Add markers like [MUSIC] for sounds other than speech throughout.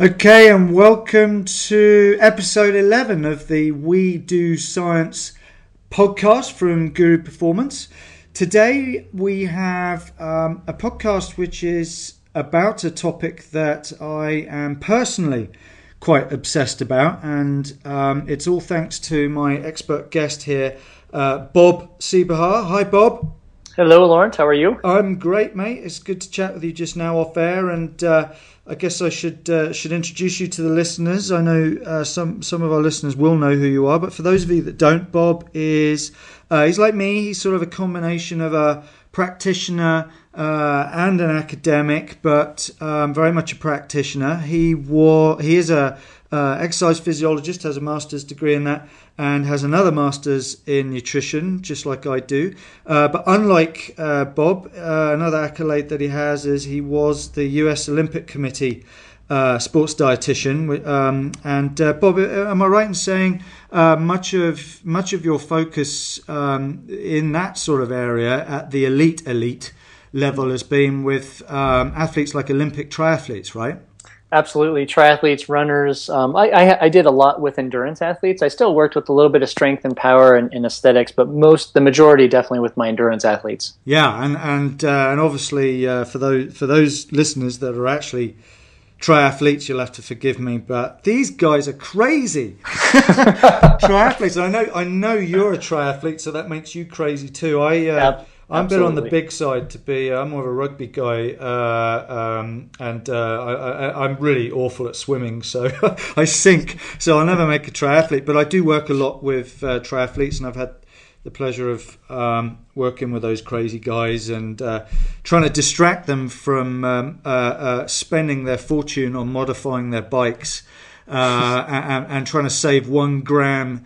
Okay, and welcome to episode 11 of the We Do Science podcast from Guru Performance. Today we have um, a podcast which is about a topic that I am personally quite obsessed about, and um, it's all thanks to my expert guest here, uh, Bob Seebohar. Hi, Bob. Hello, Lawrence. How are you? I'm great, mate. It's good to chat with you just now off air, and uh, I guess I should uh, should introduce you to the listeners. I know uh, some some of our listeners will know who you are, but for those of you that don't, Bob is uh, he's like me. He's sort of a combination of a practitioner uh, and an academic, but um, very much a practitioner. He wore he is a uh, exercise physiologist, has a master's degree in that, and has another master's in nutrition, just like I do. Uh, but unlike uh, Bob, uh, another accolade that he has is he was the US Olympic Committee. Uh, sports dietitian, um, and uh, Bob, am I right in saying much of much of your focus um, in that sort of area at the elite elite level has been with um, athletes like Olympic triathletes, right? Absolutely, triathletes, runners. Um, I, I, I, did a lot with endurance athletes. I still worked with a little bit of strength and power and, and aesthetics, but most, the majority, definitely with my endurance athletes. Yeah, and and uh, and obviously uh, for those for those listeners that are actually triathletes, you'll have to forgive me, but these guys are crazy. [LAUGHS] triathletes. I know I know you're a triathlete, so that makes you crazy too. I. Uh, yep I'm a bit on the big side to be. I'm more of a rugby guy, uh, um, and uh, I, am really awful at swimming, so [LAUGHS] I sink. So I'll never make a triathlete. But I do work a lot with uh, triathletes, and I've had the pleasure of um, working with those crazy guys and uh, trying to distract them from um, uh, uh, spending their fortune on modifying their bikes. [LAUGHS] and, and, trying to save one gram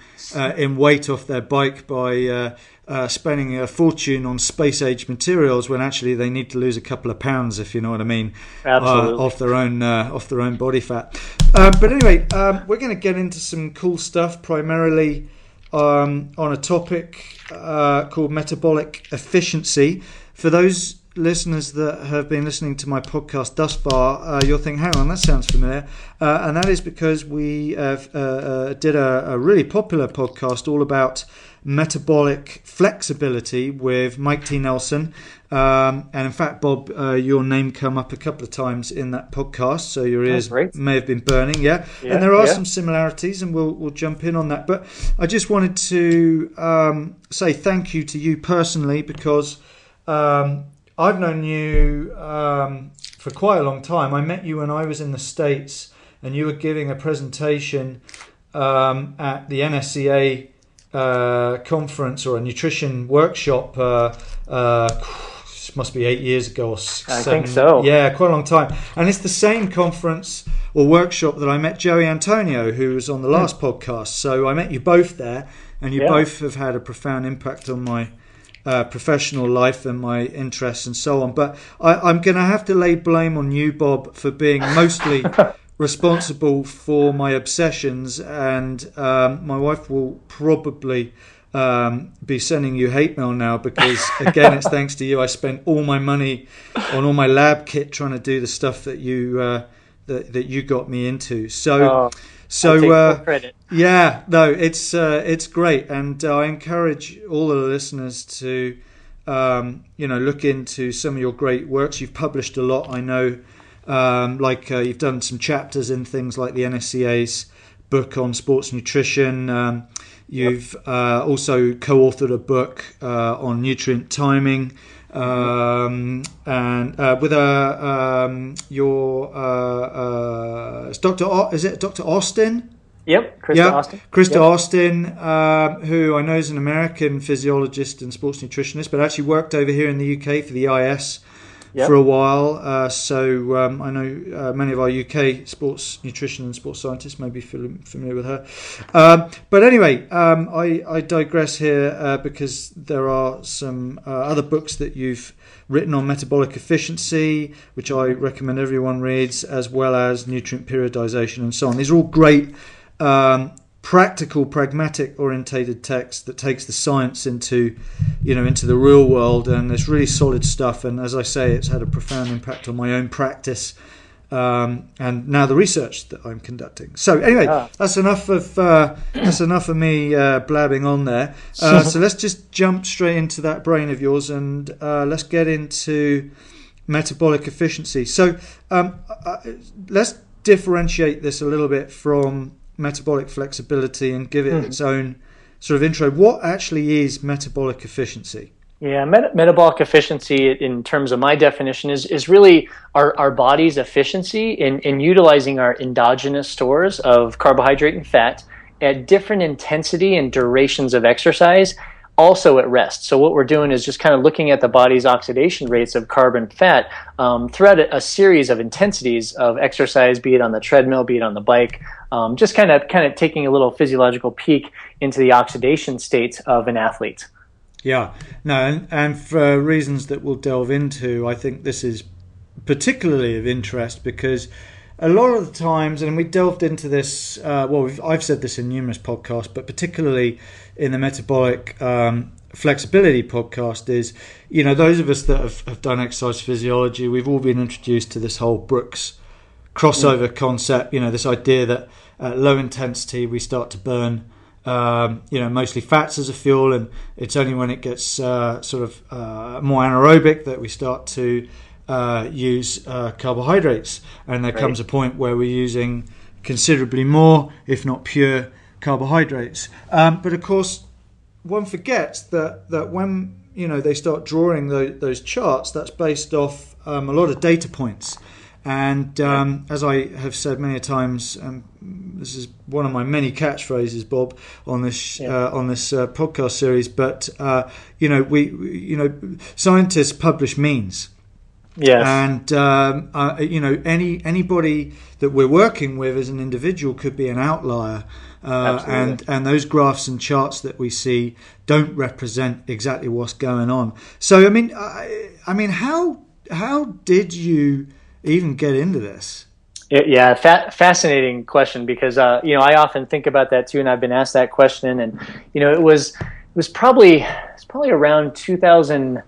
in weight off their bike by uh, spending a fortune on space age materials when actually they need to lose a couple of pounds, if you know what I mean, uh, off their own uh, off their own body fat. Um, but anyway, um, we're going to get into some cool stuff, primarily um, on a topic uh, called metabolic efficiency. For those listeners that have been listening to my podcast thus far, uh, you'll think, hang on, that sounds familiar. Uh, and that is because we have, uh, uh, did a, a, really popular podcast all about metabolic flexibility with Mike T. Nelson. Um, and in fact, Bob, uh, your name come up a couple of times in that podcast, so your oh, ears oh, may have been burning. Yeah, yeah and there are yeah. some similarities, and we'll we'll jump in on that. But I just wanted to um, say thank you to you personally because um, I've known you um, for quite a long time. I met you when I was in the states, and you were giving a presentation um, at the NSCA uh, conference or a nutrition workshop. Uh, uh, must be eight years ago or six, I seven, think so. Yeah, quite a long time. And it's the same conference or workshop that I met Jose Antonio, who was on the last mm. podcast. So I met you both there, and you yeah. both have had a profound impact on my uh, professional life and my interests and so on. But I, am going to have to lay blame on you, Bob, for being mostly [LAUGHS] responsible for my obsessions, and um, my wife will probably um, be sending you hate mail now because [LAUGHS] again, it's thanks to you. I spent all my money on all my lab kit trying to do the stuff that you uh, that that you got me into. So. Oh, so uh, yeah, no, it's uh, it's great, and uh, I encourage all the listeners to um, you know look into some of your great works. You've published a lot, I know. Um, like uh, you've done some chapters in things like the NSCA's book on sports nutrition. Um, you've uh, also co-authored a book uh, on nutrient timing, um, and uh, with a um, your uh, uh, Dr. O- is it Dr. Austin? Yep, Krista yeah. Austin. Krista yep. Austin, um, who I know is an American physiologist and sports nutritionist, but actually worked over here in the UK for the IS yep. for a while. Uh, so um, I know uh, many of our UK sports nutrition and sports scientists may be familiar with her. Um, but anyway, um, I, I, digress here uh, because there are some uh, other books that you've written on metabolic efficiency, which I recommend everyone reads, as well as nutrient periodization and so on. These are all great um, practical, pragmatic orientated text that takes the science into, you know, into the real world, and it's really solid stuff. And as I say, it's had a profound impact on my own practice um, and now the research that I'm conducting. So anyway, ah. that's enough of uh, that's enough of me uh, blabbing on there. Uh, so let's just jump straight into that brain of yours, and uh, let's get into metabolic efficiency. So um, uh, let's differentiate this a little bit from metabolic flexibility and give it mm. its own sort of intro. What actually is metabolic efficiency? Yeah, met- metabolic efficiency, in terms of my definition, is, is really our, our body's efficiency in, in utilizing our endogenous stores of carbohydrate and fat at different intensity and durations of exercise, also at rest. So, what we're doing is just kind of looking at the body's oxidation rates of carbon fat um, throughout a, series of intensities of exercise, be it on the treadmill, be it on the bike, um, just kind of kind of taking a little physiological peek into the oxidation state of an athlete. Yeah, no, and, and for reasons that we'll delve into, I think this is particularly of interest because a lot of the times, and we delved into this, uh, well, I've said this in numerous podcasts, but particularly in the metabolic um, flexibility podcast, is, you know, those of us that have, have, done exercise physiology, we've all been introduced to this whole Brooks crossover mm. concept, you know, this idea that at low intensity we start to burn um, you know, mostly fats as a fuel, and it's only when it gets uh, sort of uh, more anaerobic that we start to uh, use uh, carbohydrates. And there right. comes a point where we're using considerably more, if not pure, carbohydrates. Um, but of course, one forgets that that when you know they start drawing the, those charts, that's based off um, a lot of data points. And um, as I have said many times, um, this is one of my many catchphrases, Bob, on this yeah. uh, on this uh, podcast series. But uh, you know, we, we, you know scientists publish means. Yes. And um, uh, you know, any anybody that we're working with as an individual could be an outlier. Uh, and and those graphs and charts that we see don't represent exactly what's going on. So I mean, I, I mean, how how did you even get into this? Yeah, fa- fascinating question because uh, you know I often think about that too, and I've been asked that question, and you know it was it was probably it's probably around 2000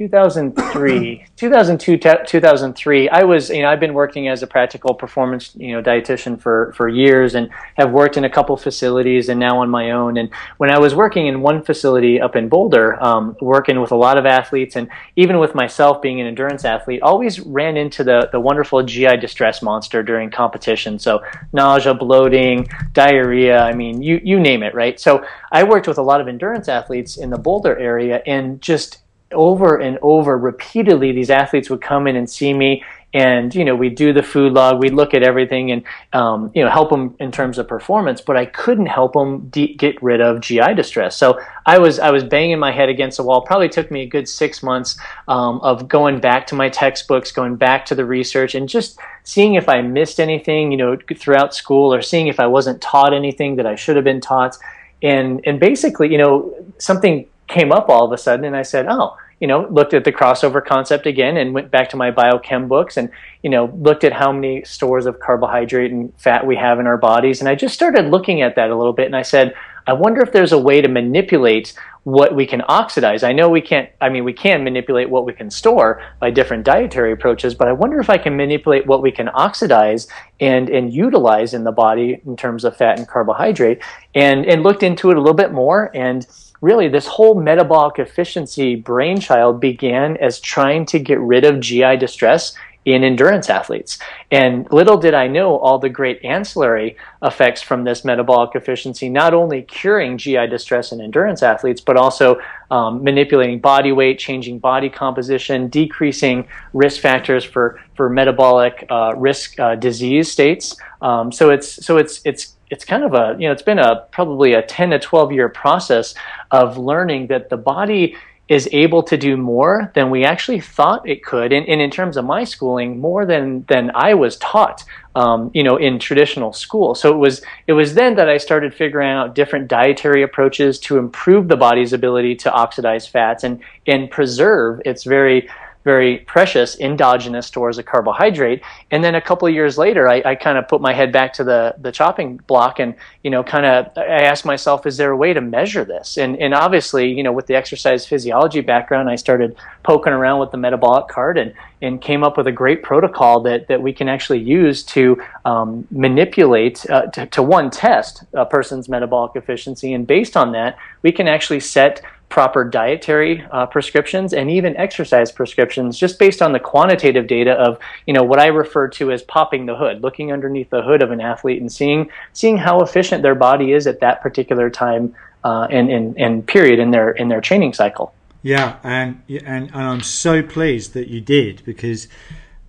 2003 [CLEARS THROAT] 2002 2003 i was you know i've been working as a practical performance you know dietitian for for years and have worked in a couple facilities and now on my own. And when i was working in one facility up in boulder um, working with a lot of athletes and even with myself being an endurance athlete always ran into the the wonderful gi distress monster during competition. So nausea bloating diarrhea i mean you you name it right? So i worked with a lot of endurance athletes in the boulder area and just over and over repeatedly these athletes would come in and see me and you know we'd do the food log we'd look at everything and um, you know help them in terms of performance but i couldn't help them de- get rid of gi distress. So i was i was banging my head against the wall. Probably took me a good six months um, of going back to my textbooks going back to the research and just seeing if i missed anything you know throughout school or seeing if i wasn't taught anything that i should have been taught. And and basically you know something came up all of a sudden, and I said, oh, you know, looked at the crossover concept again and went back to my biochem books and, you know, looked at how many stores of carbohydrate and fat we have in our bodies. And I just started looking at that a little bit and I said, I wonder if there's a way to manipulate what we can oxidize. I know we can't, I mean, we can manipulate what we can store by different dietary approaches, but I wonder if I can manipulate what we can oxidize and, and utilize in the body in terms of fat and carbohydrate and, and looked into it a little bit more and really this whole metabolic efficiency brainchild began as trying to get rid of GI distress in endurance athletes. And little did I know all the great ancillary effects from this metabolic efficiency, not only curing GI distress in endurance athletes, but also um, manipulating body weight, changing body composition, decreasing risk factors for, for metabolic uh, risk uh, disease states. Um, so it's so it's it's it's kind of a you know it's been a probably a 10 to 12 year process of learning that the body is able to do more than we actually thought it could and, and in terms of my schooling more than than i was taught um, you know in traditional school. So it was it was then that i started figuring out different dietary approaches to improve the body's ability to oxidize fats and and preserve its very very precious endogenous stores of carbohydrate. And then a couple of years later, I, I kind of put my head back to the, the chopping block and, you know, kind of, I asked myself, is there a way to measure this? And, and obviously, you know, with the exercise physiology background, I started poking around with the metabolic cart and, and came up with a great protocol that, that we can actually use to um, manipulate, uh, to, to one, test a person's metabolic efficiency. And based on that, we can actually set proper dietary uh, prescriptions and even exercise prescriptions just based on the quantitative data of you know what I refer to as popping the hood looking underneath the hood of an athlete and seeing seeing how efficient their body is at that particular time uh, and, and, and period in their in their training cycle. Yeah and, and and I'm so pleased that you did because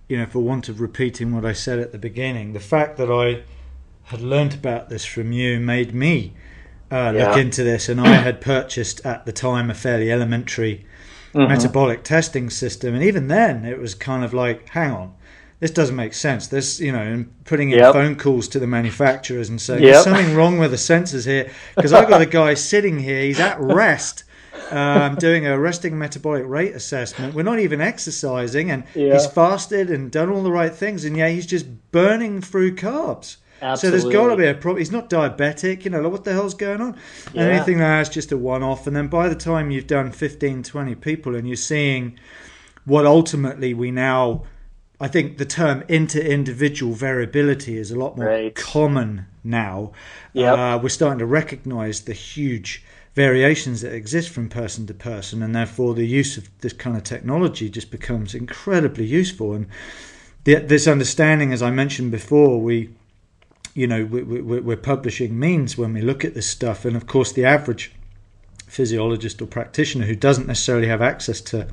you know for want of repeating what I said at the beginning the fact that I had learnt about this from you made me uh, look into this, and I had purchased at the time a fairly elementary mm-hmm. metabolic testing system, and even then it was kind of like, hang on, this doesn't make sense. This, you know, and putting in yep. phone calls to the manufacturers and saying yep. there's something wrong with the sensors here because I've got a guy sitting here, he's at rest. Um, doing a resting metabolic rate assessment. We're not even exercising, and yeah. he's fasted and done all the right things, and yeah, he's just burning through carbs. Absolutely. So there's got to be a problem. He's not diabetic, you know, like what the hell's going on? Yeah. And anything that's just a one off. And then by the time you've done 15, 20 people and you're seeing what ultimately we now, I think the term inter individual variability is a lot more right. common now. Yep. Uh, we're starting to recognize the huge variations that exist from person to person, and therefore the use of this kind of technology just becomes incredibly useful. And the, this understanding, as I mentioned before, we you know we, we, we're publishing means when we look at this stuff and of course the average physiologist or practitioner who doesn't necessarily have access to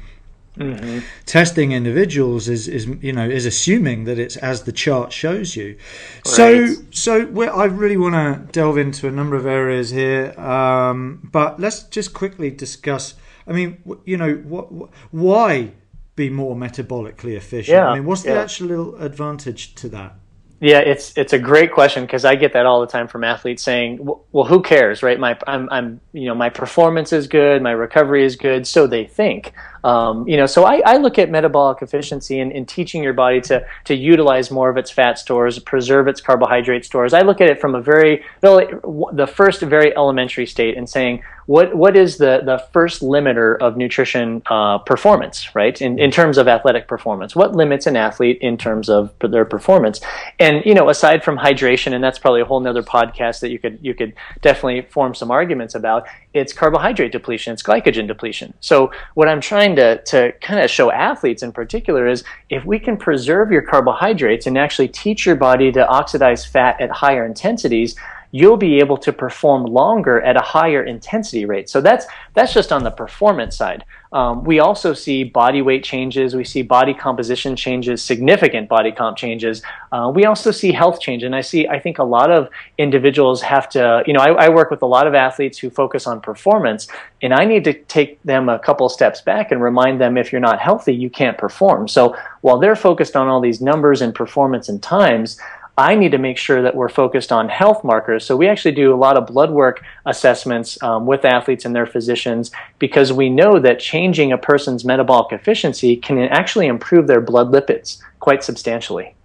mm-hmm. testing individuals is is you know is assuming that it's as the chart shows you right. so so i really want to delve into a number of areas here um, but let's just quickly discuss i mean you know what why be more metabolically efficient yeah, i mean what's yeah. the actual advantage to that yeah, it's it's a great question because I get that all the time from athletes saying, "Well, who cares, right? My I'm I'm you know my performance is good, my recovery is good, so they think." Um, you know, so I, I, look at metabolic efficiency and, teaching your body to to utilize more of its fat stores, preserve its carbohydrate stores. I look at it from a very the first very elementary state and saying what what is the the first limiter of nutrition uh, performance, right? In in terms of athletic performance, what limits an athlete in terms of their performance? And you know, aside from hydration, and that's probably a whole nother podcast that you could you could definitely form some arguments about. It's carbohydrate depletion, it's glycogen depletion. So what I'm trying to to kind of show athletes in particular is if we can preserve your carbohydrates and actually teach your body to oxidize fat at higher intensities you'll be able to perform longer at a higher intensity rate. So that's that's just on the performance side. Um, we also see body weight changes. We see body composition changes, significant body comp changes. Uh, we also see health change, and I see. I think a lot of individuals have to. You know, I, I work with a lot of athletes who focus on performance, and I need to take them a couple steps back and remind them if you're not healthy, you can't perform. So while they're focused on all these numbers and performance and times, I need to make sure that we're focused on health markers. So we actually do a lot of blood work assessments um, with athletes and their physicians because we know that changing a person's metabolic efficiency can actually improve their blood lipids quite substantially.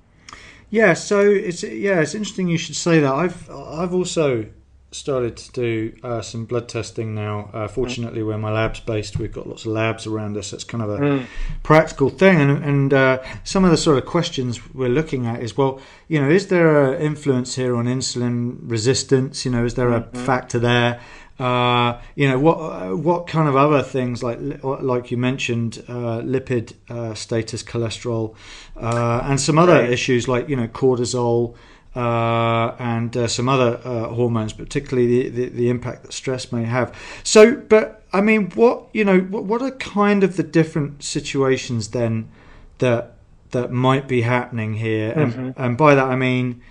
Yeah, so it's yeah, it's interesting you should say that. I've I've also started to do uh, some blood testing now. Uh, fortunately, where my lab's based, we've got lots of labs around us. It's kind of a mm. practical thing. And, and uh, some of the sort of questions we're looking at is, well, you know, is there an influence here on insulin resistance? You know, is there a mm-hmm. factor there? Uh, you know what what kind of other things like like you mentioned uh, lipid uh, status cholesterol uh, and some other right. issues like you know cortisol uh, and uh, some other uh, hormones, particularly the, the, the, impact that stress may have. So, but I mean, what you know, what, what are kind of the different situations then that that might be happening here? Mm-hmm. And, and, by that I mean,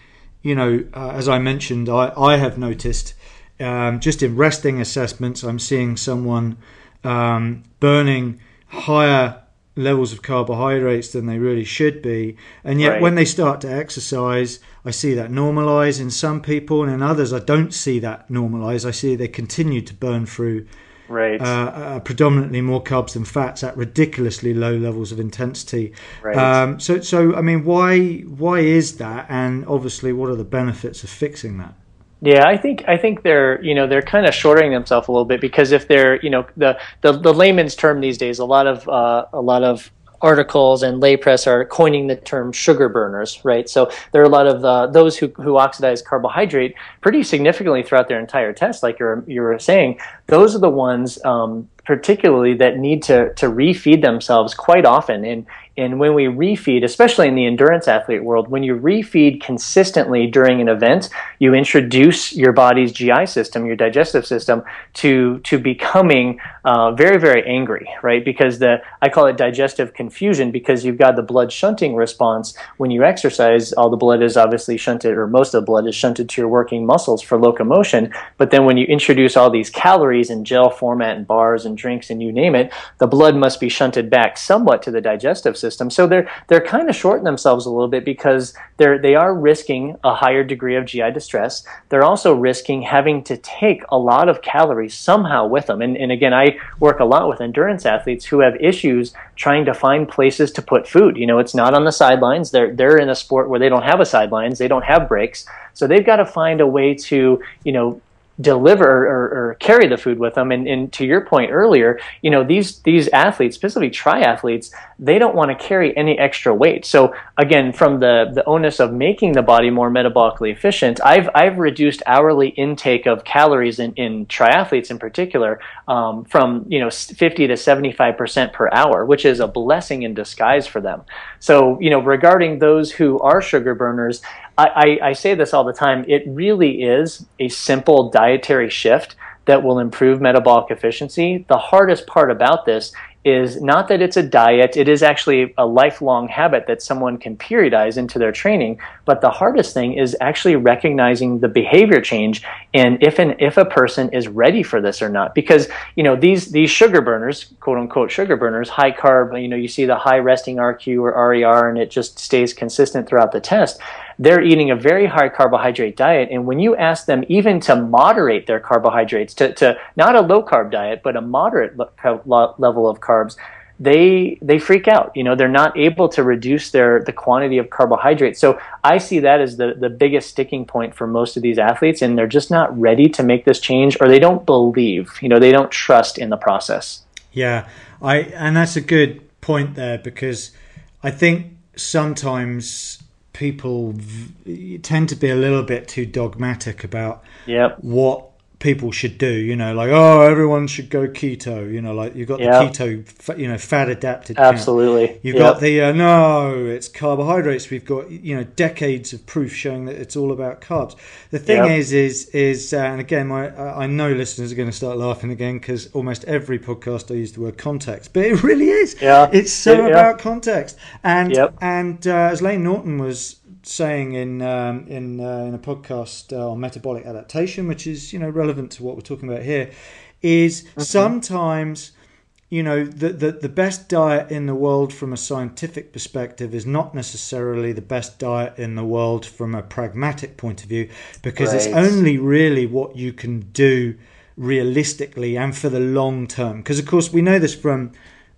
you know, uh, as I mentioned, I, I have noticed um, just in resting assessments, I'm seeing someone um, burning higher levels of carbohydrates than they really should be. And yet, right. when they start to exercise, I see that normalize in some people, and in others, I don't see that normalize. I see they continue to burn through right. uh, uh, predominantly more carbs than fats at ridiculously low levels of intensity. Right. Um, so, so I mean, why why is that? And obviously, what are the benefits of fixing that? Yeah, I think I think they're you know they're kind of shorting themselves a little bit because if they're you know the the, the layman's term these days, a lot of uh, a lot of articles and lay press are coining the term sugar burners, right? So there are a lot of uh, those who, who oxidize carbohydrate pretty significantly throughout their entire test, like you're you were saying. Those are the ones um, particularly that need to to refeed themselves quite often and and when we refeed especially in the endurance athlete world when you refeed consistently during an event you introduce your body's gi system your digestive system to to becoming uh, very very angry right? Because the i call it digestive confusion because you've got the blood shunting response when you exercise. All the blood is obviously shunted or most of the blood is shunted to your working muscles for locomotion. But then when you introduce all these calories in gel format and bars and drinks and you name it, the blood must be shunted back somewhat to the digestive So they're they're kind of shorting themselves a little bit because they're they are risking a higher degree of GI distress. They're also risking having to take a lot of calories somehow with them. And, and again, I work a lot with endurance athletes who have issues trying to find places to put food. You know, it's not on the sidelines. They're they're in a sport where they don't have a sidelines. They don't have breaks. So they've got to find a way to, you know, deliver or, or, carry the food with them. And, and, to your point earlier, you know, these these athletes, specifically triathletes, they don't want to carry any extra weight. So again, from the the onus of making the body more metabolically efficient, I've I've reduced hourly intake of calories in, in triathletes in particular um, from you know 50 to 75 percent per hour, which is a blessing in disguise for them. So you know, regarding those who are sugar burners, I, I, I say this all the time. It really is a simple dietary shift that will improve metabolic efficiency. The hardest part about this is not that it's a diet, it is actually a lifelong habit that someone can periodize into their training. But the hardest thing is actually recognizing the behavior change and if an if a person is ready for this or not. Because, you know, these these sugar burners, quote unquote sugar burners, high carb, you know, you see the high resting RQ or RER and it just stays consistent throughout the test they're eating a very high carbohydrate diet. And when you ask them even to moderate their carbohydrates to, to not a low carb diet, but a moderate level of carbs, they they freak out. You know, they're not able to reduce their the quantity of carbohydrates. So I see that as the the biggest sticking point for most of these athletes, and they're just not ready to make this change, or they don't believe. You know, they don't trust in the process. Yeah, I and that's a good point there because I think sometimes people v- tend to be a little bit too dogmatic about yep. what people should do. You know, like oh, everyone should go keto. You know, like you've got yep. the keto, you know, fat adapted. Absolutely. Count. You've yep. got the uh, no, it's carbohydrates. We've got you know decades of proof showing that it's all about carbs. The thing yep. is, is is uh, and again, my I know listeners are going to start laughing again because almost every podcast I use the word context, but it really is. Yeah. It's so yeah. about context. And and uh, as Layne Norton was saying in um, in uh, in a podcast uh, on metabolic adaptation, which is you know relevant to what we're talking about here, is mm-hmm. sometimes you know the, the the best diet in the world from a scientific perspective is not necessarily the best diet in the world from a pragmatic point of view because right. it's only really what you can do realistically and for the long term because of course we know this from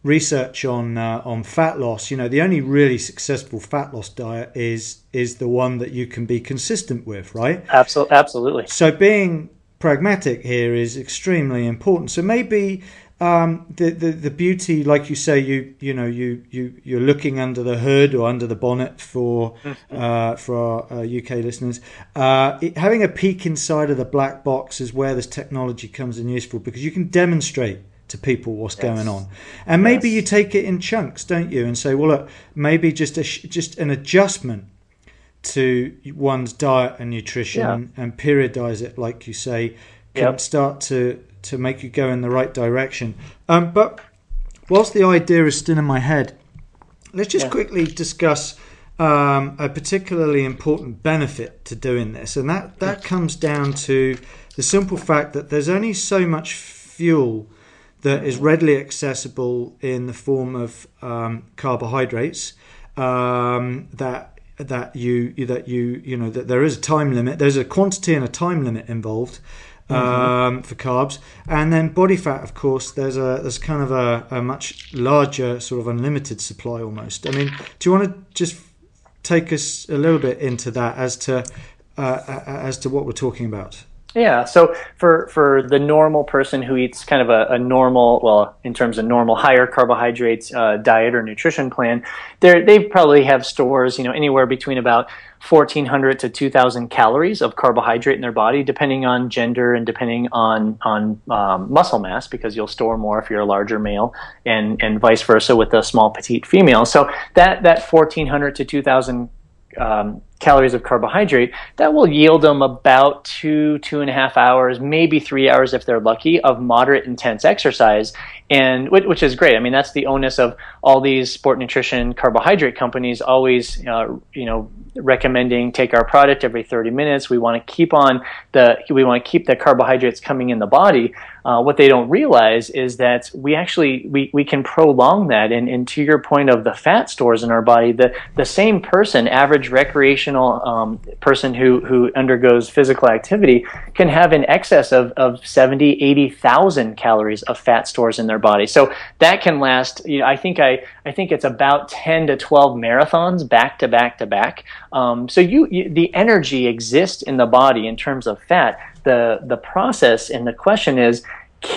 research on uh, on fat loss, you know, the only really successful fat loss diet is is the one that you can be consistent with, right? Absolutely, absolutely. So being pragmatic here is extremely important. So maybe um, the, the the beauty, like you say, you you know you you you're looking under the hood or under the bonnet for mm-hmm. uh, for our uh, UK listeners. Uh, it, having a peek inside of the black box is where this technology comes in useful because you can demonstrate to people what's yes. going on and maybe yes. you take it in chunks don't you and say well look maybe just a just an adjustment to one's diet and nutrition yeah. and periodize it like you say can yep. start to to make you go in the right direction um, but whilst the idea is still in my head let's just yeah. quickly discuss um, a particularly important benefit to doing this and that that comes down to the simple fact that there's only so much fuel that is readily accessible in the form of um, carbohydrates um, that that you that you you know that there is a time limit there's a quantity and a time limit involved um, for carbs, and then body fat. Of course, there's a there's kind of a, a much larger sort of unlimited supply almost. I mean, do you want to just take us a little bit into that as to uh, as to what we're talking about? Yeah. So for for the normal person who eats kind of a, a normal, well, in terms of normal higher carbohydrates uh, diet or nutrition plan, they probably have stores, you know, anywhere between about 1,400 to 2,000 calories of carbohydrate in their body, depending on gender and depending on on um, muscle mass, because you'll store more if you're a larger male, and and vice versa with a small petite female. So that that 1,400 to 2,000 um, calories of carbohydrate, that will yield them about two, two and a half hours, maybe three hours if they're lucky, of moderate intense exercise, and which is great. I mean, that's the onus of all these sport nutrition carbohydrate companies always, uh, you know, recommending take our product every 30 minutes. We want to keep on the we want to keep the carbohydrates coming in the body. Uh, what they don't realize is that we actually we, we can prolong that. And, and to your point of the fat stores in our body, the the same person, average um, person who who undergoes physical activity, can have in excess of, of 70, 80,000 calories of fat stores in their body. So that can last. You know, I think I I think it's about 10 to 12 marathons back to back to back. Um, so you, you, the energy exists in the body in terms of fat. The the process and the question is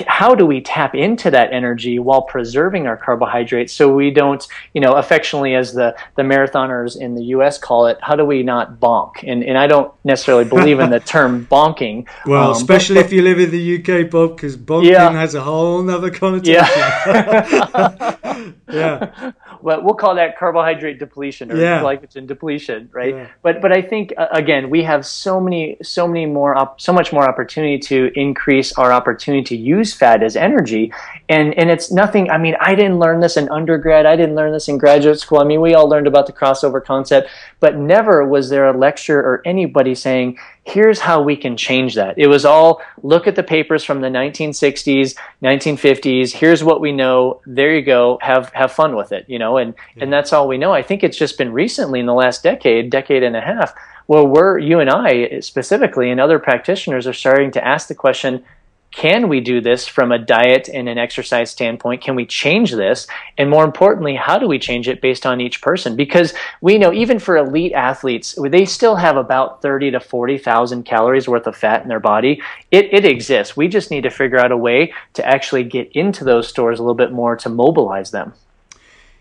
how do we tap into that energy while preserving our carbohydrates so we don't, you know, affectionately as the, the marathoners in the US call it, how do we not bonk? And, and I don't necessarily believe in the [LAUGHS] term bonking. Well, um, especially but, if you live in the UK, Bob, because bonking yeah. has a whole other connotation. Yeah. [LAUGHS] [LAUGHS] yeah. Well, we'll call that carbohydrate depletion or yeah. glycogen depletion, right? Yeah. But but I think uh, again we have so many so many more op- so much more opportunity to increase our opportunity to use fat as energy, and and it's nothing. I mean, I didn't learn this in undergrad. I didn't learn this in graduate school. I mean, we all learned about the crossover concept, but never was there a lecture or anybody saying here's how we can change that. It was all look at the papers from the 1960s, 1950s. Here's what we know. There you go. Have have fun with it, you know. And yeah. and that's all we know. I think it's just been recently in the last decade, decade and a half, where we're you and I specifically and other practitioners are starting to ask the question can we do this from a diet and an exercise standpoint? Can we change this? And more importantly, how do we change it based on each person? Because we know even for elite athletes, they still have about 30 to 40,000 calories worth of fat in their body. It, it exists. We just need to figure out a way to actually get into those stores a little bit more to mobilize them.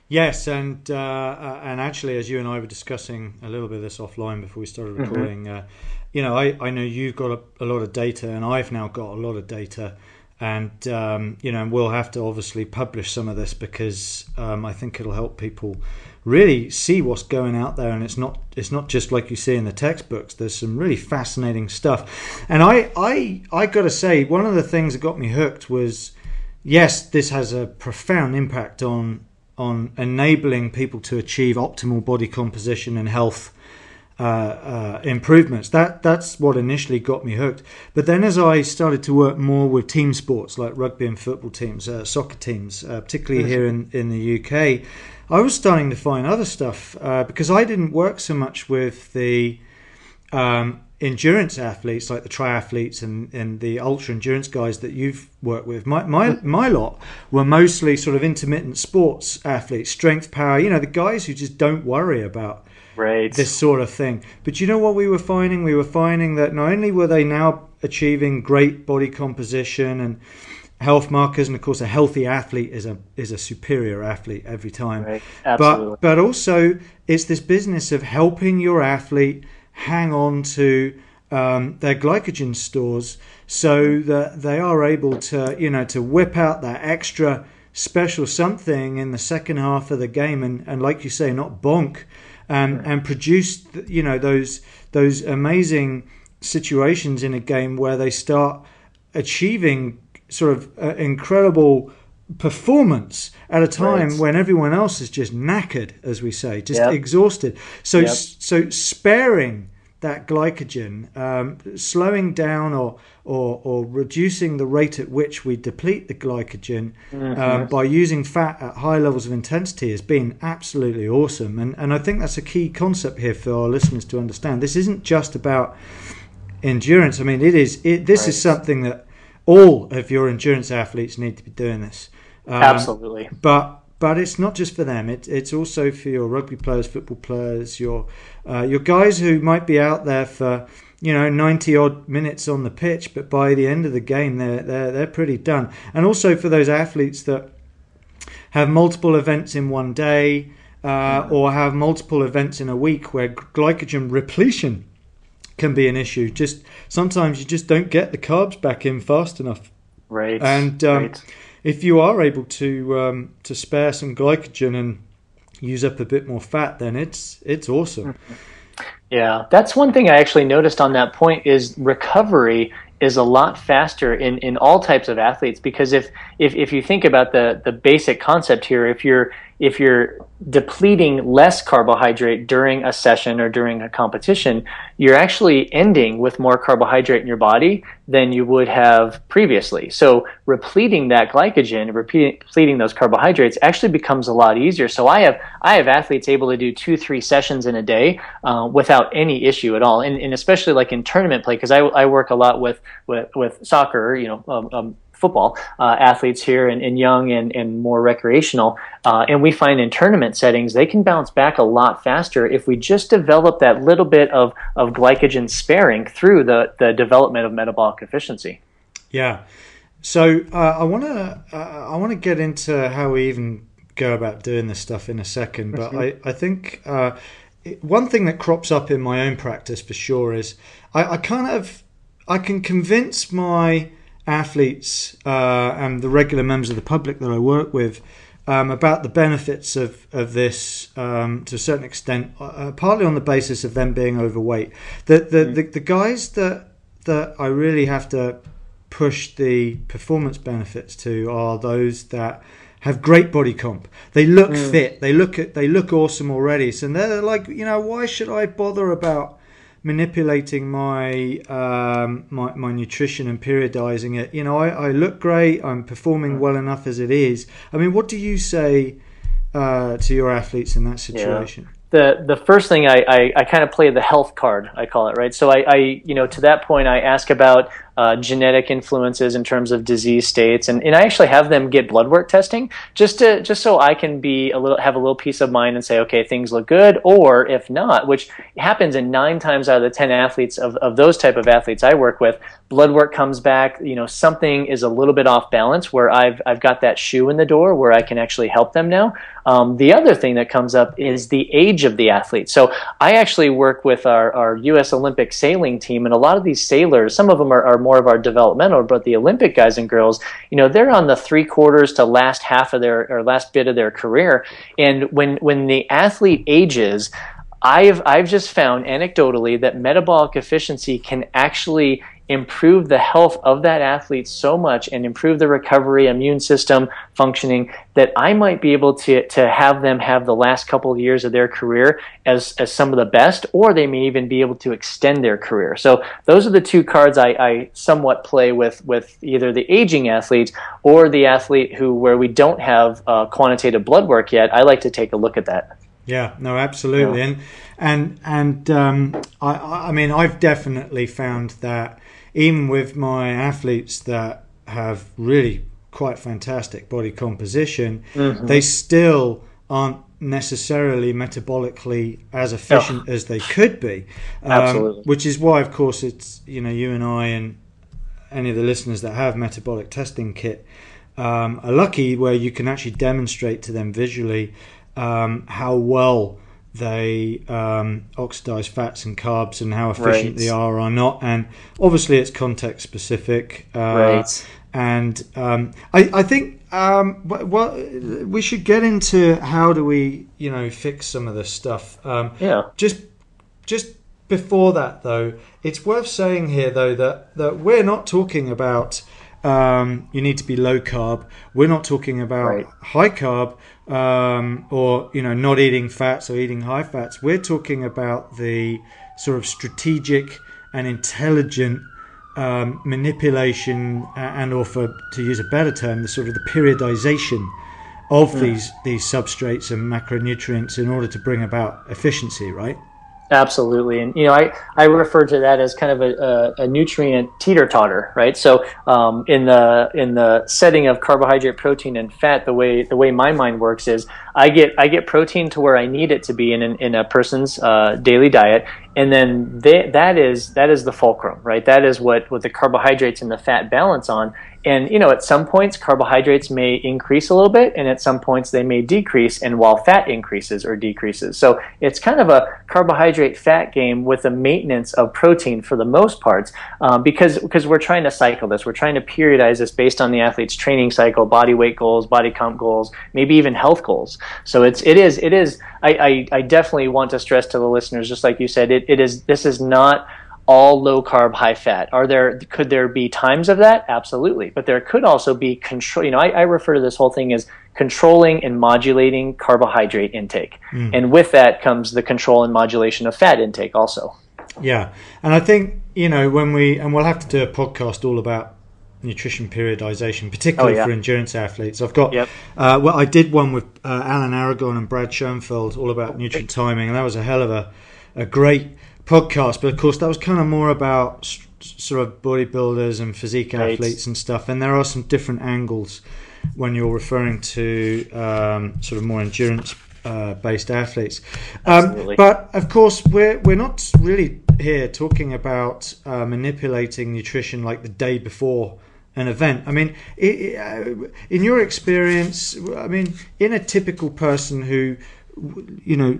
Yes, and uh, uh and actually, as you and I were discussing a little bit of this offline before we started mm-hmm. recording, mm-hmm. uh, you know, I, I know you've got a, a, lot of data, and I've now got a lot of data, and um, you know, we'll have to obviously publish some of this because um, I think it'll help people really see what's going out there, and it's not it's not just like you see in the textbooks. There's some really fascinating stuff, and I I I got to say, one of the things that got me hooked was, yes, this has a profound impact on on enabling people to achieve optimal body composition and health uh, uh, improvements. That that's what initially got me hooked. But then, as I started to work more with team sports like rugby and football teams, uh, soccer teams, uh, particularly here in in the UK, I was starting to find other stuff uh, because I didn't work so much with the um, endurance athletes like the triathletes and, and the ultra endurance guys that you've worked with. My, my my lot were mostly sort of intermittent sports athletes, strength power. You know, the guys who just don't worry about right. this sort of thing. But you know what we were finding? We were finding that not only were they now achieving great body composition and health markers, and of course, a healthy athlete is a is a superior athlete every time. Right. Absolutely. But but also, it's this business of helping your athlete hang on to um, their glycogen stores so that they are able to you know to whip out that extra special something in the second half of the game and, and like you say not bonk um, and produce you know those those amazing situations in a game where they start achieving sort of uh, incredible performance at a time right. when everyone else is just knackered as we say just yep. exhausted so yep. so sparing that glycogen, um, slowing down or, or, or reducing the rate at which we deplete the glycogen mm-hmm. um, by using fat at high levels of intensity has been absolutely awesome. And, and I think that's a key concept here for our listeners to understand. This isn't just about endurance. I mean, it is. It, this right. is something that all of your endurance athletes need to be doing this. Um, Absolutely. But but it's not just for them. It, it's also for your rugby players, football players, your uh, your guys who might be out there for you know 90 odd minutes on the pitch, but by the end of the game they're they're they're pretty done. And also for those athletes that have multiple events in one day. Uh, or have multiple events in a week where glycogen repletion can be an issue. Just sometimes you just don't get the carbs back in fast enough. Right. And um, right. If you are able to um, to spare some glycogen and use up a bit more fat, then it's it's awesome. [LAUGHS] Yeah, that's one thing I actually noticed on that point is recovery is a lot faster in, in all types of athletes because if, if if you think about the the basic concept here, if you're if you're depleting less carbohydrate during a session or during a competition, you're actually ending with more carbohydrate in your body than you would have previously. So repleting that glycogen, repleting those carbohydrates actually becomes a lot easier. So I have I have athletes able to do two, three sessions in a day uh, without any issue at all, and, and especially like in tournament play because I, I work a lot with with, with soccer, you know, um, um, football uh, athletes here and, and young and, and more recreational. Uh, and we find in tournament settings, they can bounce back a lot faster if we just develop that little bit of, of glycogen sparing through the, the development of metabolic efficiency. Yeah. So uh, I want to uh, I want to get into how we even go about doing this stuff in a second, but mm-hmm. I I think uh, one thing that crops up in my own practice for sure is I, I kind of I can convince my athletes uh, and the regular members of the public that I work with um, about the benefits of, of this um, to a certain extent, uh, uh, partly on the basis of them being overweight. The, the, mm. the, the, guys that, that I really have to push the performance benefits to are those that have great body comp. They look mm. fit. They look at, they look awesome already. So they're like, you know, why should I bother about manipulating my um, my, my nutrition and periodizing it. You know, I, I look great. I'm performing well enough as it is. I mean, what do you say uh, to your athletes in that situation? Yeah the the first thing I, I, I, kind of play the health card I call it right so I, I you know to that point I ask about uh, genetic influences in terms of disease states, and, and I actually have them get blood work testing just to just so I can be a little have a little peace of mind and say, okay, things look good, or if not, which happens in nine times out of the ten athletes of, of those type of athletes I work with, blood work comes back, you know, something is a little bit off balance where I've I've got that shoe in the door where I can actually help them now. Um, the other thing that comes up is the age of the athlete. So I actually work with our, our U.S. Olympic sailing team, and a lot of these sailors, some of them are, are more of our developmental, but the Olympic guys and girls, you know, they're on the three quarters to last half of their or last bit of their career. And when when the athlete ages, I've I've just found anecdotally that metabolic efficiency can actually improve the health of that athlete so much and improve the recovery, immune system functioning that I might be able to, to have them have the last couple of years of their career as, as some of the best, or they may even be able to extend their career. So those are the two cards I, I somewhat play with, with either the aging athlete or the athlete who, where we don't have uh, quantitative blood work yet. I like to take a look at that. Yeah, no, absolutely, yeah. and and and um, I, I mean, I've definitely found that even with my athletes that have really quite fantastic body composition, mm-hmm. they still aren't necessarily metabolically as efficient oh. as they could be. Um, Absolutely. Which is why, of course, it's you know you and I and any of the listeners that have metabolic testing kit um, are lucky where you can actually demonstrate to them visually um, how well they um, oxidize fats and carbs and how efficient right. they are or not. And obviously, it's context specific. Uh, right. And um, I, I, think um, well, we should get into how do we, you know, fix some of this stuff. Um, yeah. Just, just before that, though, it's worth saying here, though, that that we're not talking about. Um, you need to be low carb. We're not talking about right. high carb um, or you know not eating fats or eating high fats. We're talking about the sort of strategic and intelligent um, manipulation and or for to use a better term the sort of the periodization of mm. these these substrates and macronutrients in order to bring about efficiency right Absolutely, and you know, I, I refer to that as kind of a, a, a nutrient teeter totter, right? So, um, in the in the setting of carbohydrate, protein, and fat, the way the way my mind works is I get I get protein to where I need it to be in in a person's uh, daily diet, and then they, that is that is the fulcrum, right? That is what what the carbohydrates and the fat balance on, and you know, at some points, carbohydrates may increase a little bit, and at some points they may decrease. And while fat increases or decreases, so it's kind of a carbohydrate fat game with a maintenance of protein for the most parts, um, because because we're trying to cycle this, we're trying to periodize this based on the athlete's training cycle, body weight goals, body comp goals, maybe even health goals. So it's it is it is. I, I, I definitely want to stress to the listeners, just like you said, it, it is this is not all low carb, high fat. Are there could there be times of that? Absolutely, but there could also be control. You know, I, I refer to this whole thing as controlling and modulating carbohydrate intake, mm. and with that comes the control and modulation of fat intake also. Yeah, and I think you know when we and we'll have to do a podcast all about nutrition periodization, particularly oh, yeah. for endurance athletes. I've got yep. uh, well, I did one with uh, Alan Aragon and Brad Schoenfeld all about nutrient timing, and that was a hell of a a great podcast, but of course that was kind of more about sort of bodybuilders and physique right. athletes and stuff. And there are some different angles when you're referring to um, sort of more endurance uh, based athletes. Um, but of course, we're we're not really here talking about uh, manipulating nutrition like the day before an event. I mean, it, uh, in your experience, I mean, in a typical person who you know,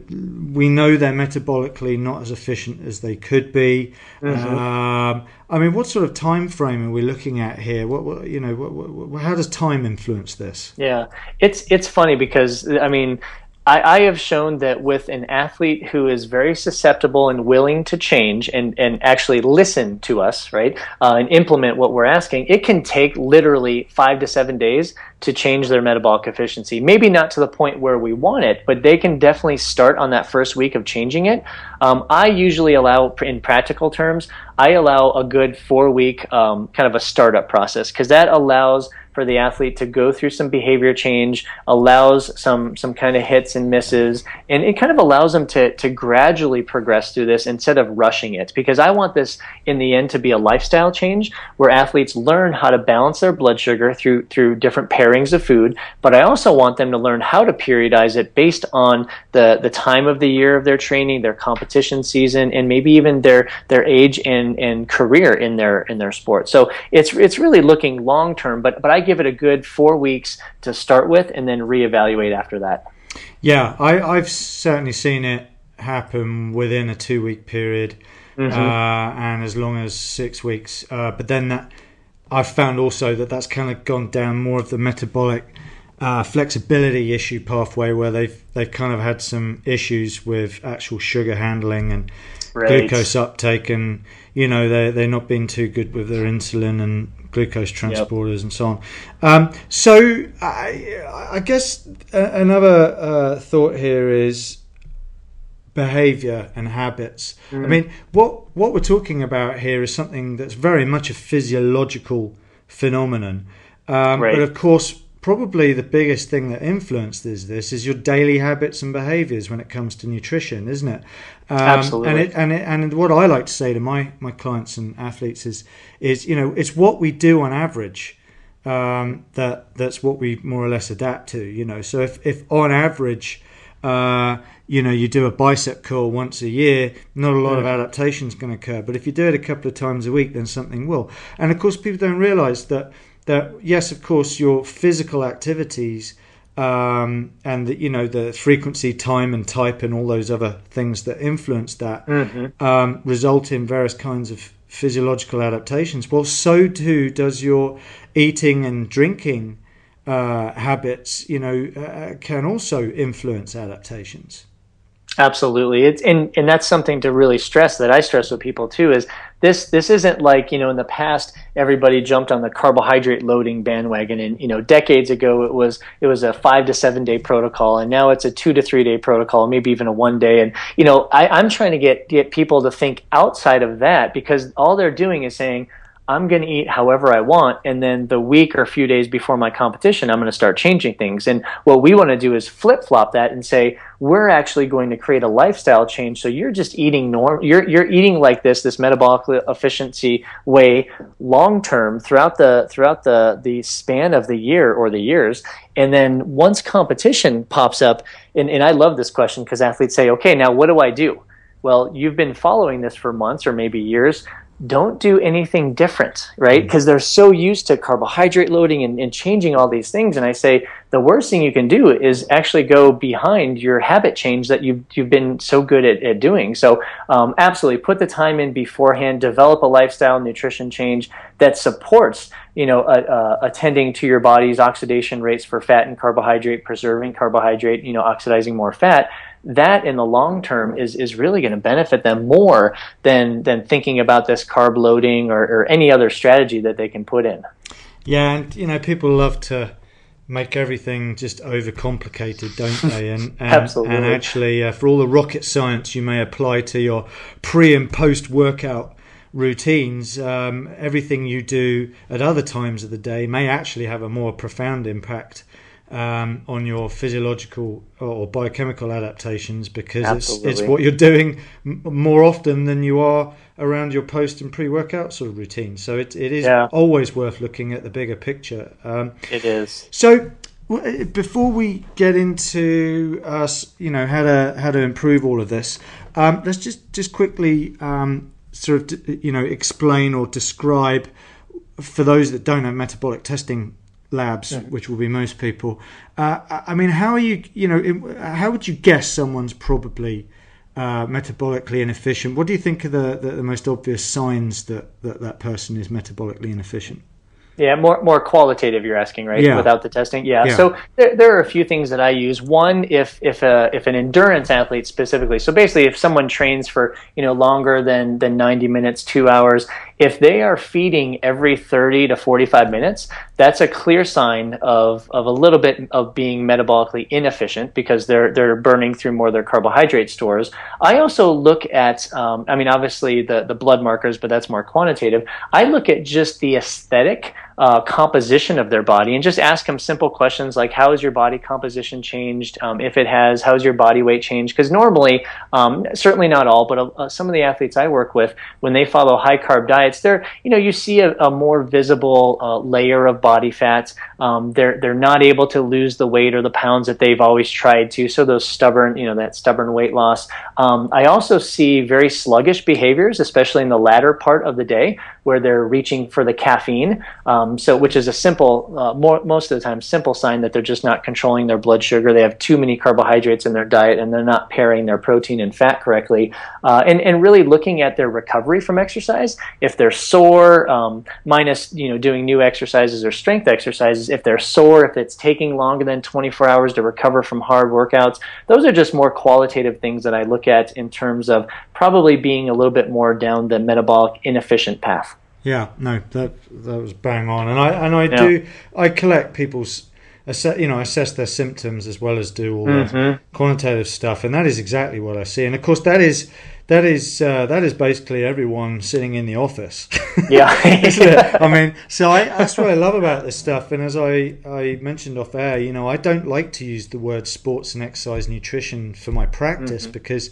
we know they're metabolically not as efficient as they could be. Mm-hmm. Um, I mean, what sort of time frame are we looking at here? What, what you know, what, what, how does time influence this? Yeah, it's it's funny because I mean, I, I, have shown that with an athlete who is very susceptible and willing to change and, and actually listen to us, right, uh, and implement what we're asking, it can take literally five to seven days to change their metabolic efficiency. Maybe not to the point where we want it, but they can definitely start on that first week of changing it. Um, I usually allow, in practical terms, I allow a good four week um, kind of a startup process because that allows for the athlete to go through some behavior change, allows some some kind of hits and misses, and it kind of allows them to to gradually progress through this instead of rushing it. Because I want this in the end to be a lifestyle change where athletes learn how to balance their blood sugar through through different pairings of food, but I also want them to learn how to periodize it based on the the time of the year of their training, their competition season, and maybe even their their age and and career in their in their sport. So it's it's really looking long term, but but I give it a good four weeks to start with and then reevaluate after that. Yeah, I, I've certainly seen it happen within a two week period mm-hmm. uh, and as long as six weeks. Uh, but then that I've found also that that's kind of gone down more of the metabolic uh, flexibility issue pathway where they've they've kind of had some issues with actual sugar handling and right. glucose uptake and you know they they're not being too good with their insulin and glucose transporters yep. and so on. Um, so I, I guess another uh, thought here is behavior and habits. Mm. I mean, what what we're talking about here is something that's very much a physiological phenomenon. Um, right. But of course, probably the biggest thing that influences this is your daily habits and behaviors when it comes to nutrition, isn't it? Um, Absolutely. And it, and it, and what I like to say to my my clients and athletes is is you know it's what we do on average um, that that's what we more or less adapt to. You know, so if if on average. Uh, you know, you do a bicep curl once a year, not a lot yeah. of adaptation is going to occur. But if you do it a couple of times a week, then something will. And of course, people don't realize that that yes, of course, your physical activities um, and the, you know the frequency, time, and type, and all those other things that influence that mm-hmm. um, result in various kinds of physiological adaptations. Well, so too does your eating and drinking uh, habits. You know, uh, can also influence adaptations. Absolutely, it's and and that's something to really stress that I stress with people too is this this isn't like you know in the past everybody jumped on the carbohydrate loading bandwagon and you know decades ago it was it was a five to seven day protocol and now it's a two to three day protocol maybe even a one day. And you know I, I'm trying to get get people to think outside of that because all they're doing is saying I'm going to eat however I want. And then the week or a few days before my competition, I'm going to start changing things. And what we want to do is flip flop that and say, we're actually going to create a lifestyle change. So you're just eating norm, you're, you're eating like this, this metabolic efficiency way long term throughout the, throughout the, the span of the year or the years. And then once competition pops up, and, and I love this question because athletes say, okay, now what do I do? Well, you've been following this for months or maybe years don't do anything different, right? Because mm. they're so used to carbohydrate loading and, and, changing all these things. And I say the worst thing you can do is actually go behind your habit change that you've, you've been so good at, at doing. So, um, absolutely put the time in beforehand, develop a lifestyle nutrition change that supports, you know, uh, uh, attending to your body's oxidation rates for fat and carbohydrate, preserving carbohydrate, you know, oxidizing more fat that in the long term is is really going to benefit them more than than thinking about this carb loading or, or any other strategy that they can put in. Yeah, and you know people love to make everything just overcomplicated, don't they? And, [LAUGHS] and Absolutely. And actually, uh, for all the rocket science you may apply to your pre and post workout routines, um, everything you do at other times of the day may actually have a more profound impact um, on your physiological or biochemical adaptations because it's, it's what you're doing m- more often than you are around your post and pre workout sort of routine. So it, it is yeah. always worth looking at the bigger picture. Um, it is. So before we get into us, you know how to how to improve all of this, um, let's just just quickly um, sort of you know explain or describe for those that don't have metabolic testing labs, yeah. which will be most people. Uh, I mean, how are you? You know, how would you guess someone's probably uh, metabolically inefficient? What do you think are the, the, the most obvious signs that, that that person is metabolically inefficient? Yeah, more more qualitative. You're asking, right? Yeah. Without the testing. Yeah. yeah. So there, there are a few things that I use. One, if if a if an endurance athlete specifically, so basically, if someone trains for you know longer than than 90 minutes, two hours, if they are feeding every 30 to 45 minutes, that's a clear sign of of a little bit of being metabolically inefficient because they're they're burning through more of their carbohydrate stores. I also look at, um, I mean, obviously the the blood markers, but that's more quantitative. I look at just the aesthetic uh, composition of their body and just ask them simple questions like how has your body composition changed? Um, if it has how has your body weight changed? Because normally um, certainly not all but uh, some of the athletes i work with when they follow high carb diets they're you know you see a, a more visible uh, layer of body fats. Um, they're they're not able to lose the weight or the pounds that they've always tried to. So those stubborn you know that stubborn weight loss. Um, i also see very sluggish behaviors especially in the latter part of the day where they're reaching for the caffeine um, so, which is a simple, uh, more, most of the time, simple sign that they're just not controlling their blood sugar. They have too many carbohydrates in their diet, and they're not pairing their protein and fat correctly. Uh, and and really looking at their recovery from exercise. If they're sore, um, minus you know doing new exercises or strength exercises. If they're sore, if it's taking longer than 24 hours to recover from hard workouts, those are just more qualitative things that I look at in terms of probably being a little bit more down the metabolic inefficient path. Yeah, no, that that was bang on, and I and I yeah. do I collect people's assess, you know assess their symptoms as well as do all mm-hmm. the quantitative stuff, and that is exactly what I see. And of course, that is that is uh, that is basically everyone sitting in the office. [LAUGHS] Yeah, [LAUGHS] I mean, so I, that's what I love about this stuff. And as I I mentioned off air, you know, I don't like to use the word sports and exercise nutrition for my practice mm-hmm. because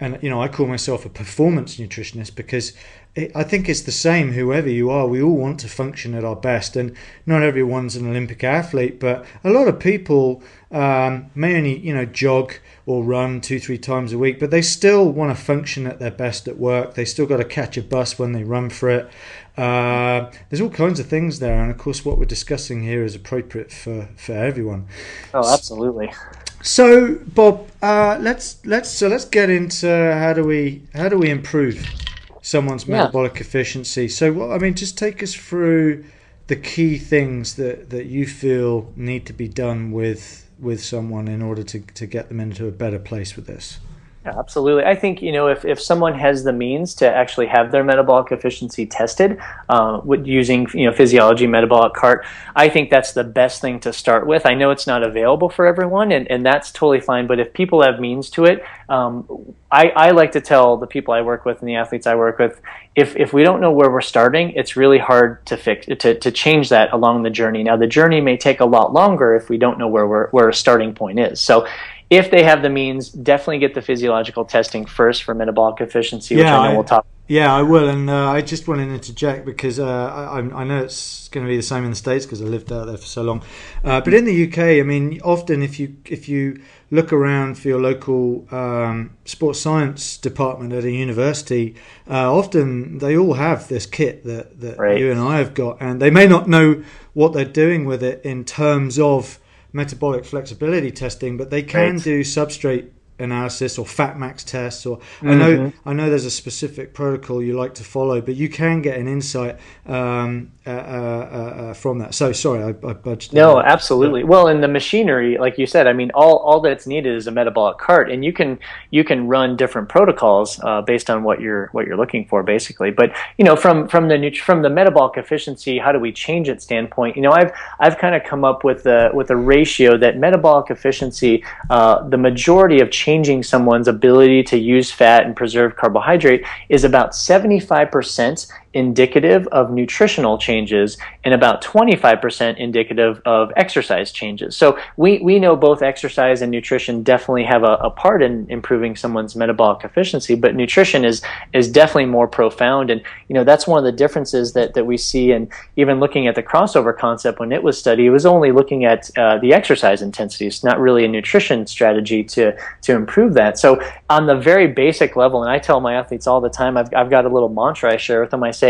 and you know I call myself a performance nutritionist because it, I think it's the same whoever you are we all want to function at our best and not everyone's an Olympic athlete but a lot of people um, may only you know jog or run two three times a week but they still want to function at their best at work. They still got to catch a bus when they run for it. Uh, there's all kinds of things there and of course what we're discussing here is appropriate for for everyone. Oh absolutely. So, Bob, uh, let's let's so let's get into how do we how do we improve someone's yeah. metabolic efficiency. So, well, I mean, just take us through the key things that, that you feel need to be done with with someone in order to, to get them into a better place with this. Yeah, absolutely. I think you know if, if someone has the means to actually have their metabolic efficiency tested uh, with using you know physiology metabolic cart, I think that's the best thing to start with. I know it's not available for everyone, and, and that's totally fine. But if people have means to it, um, I, I like to tell the people I work with and the athletes I work with, if if we don't know where we're starting, it's really hard to fix to, to change that along the journey. Now the journey may take a lot longer if we don't know where where a starting point is. So if they have the means, definitely get the physiological testing first for metabolic efficiency, which yeah, I know I, we'll talk. Yeah, I will, and uh, I just want to interject because uh, I, I, know it's going to be the same in the states because I lived out there for so long. Uh, but in the UK, I mean, often if you if you look around for your local um, sports science department at a university, uh, often they all have this kit that that right. you and I have got, and they may not know what they're doing with it in terms of metabolic flexibility testing, but they can right. do substrate analysis or fat max tests or mm-hmm. I know I know there's a specific protocol you like to follow but you can get an insight um, uh, uh, uh, from that. So sorry I, I budged no absolutely. Yeah. well in the machinery like you said I mean all, all that's needed is a metabolic cart and you can you can run different protocols uh, based on what you're what you're looking for basically. But you know from from the from the metabolic efficiency how do we change it standpoint? You know I've I've kind of come up with the with a ratio that metabolic efficiency uh, the majority of changing someone's ability to use fat and preserve carbohydrate is about 75% indicative of nutritional changes and about 25% indicative of exercise changes. So we, we know both exercise and nutrition definitely have a, a, part in improving someone's metabolic efficiency, but nutrition is is definitely more profound. And you know that's one of the differences that, that we see and even looking at the crossover concept when it was studied, it was only looking at uh, the exercise intensities, not really a nutrition strategy to to improve that. So on the very basic level, and I tell my athletes all the time, I've, I've got a little mantra I share with them. I say,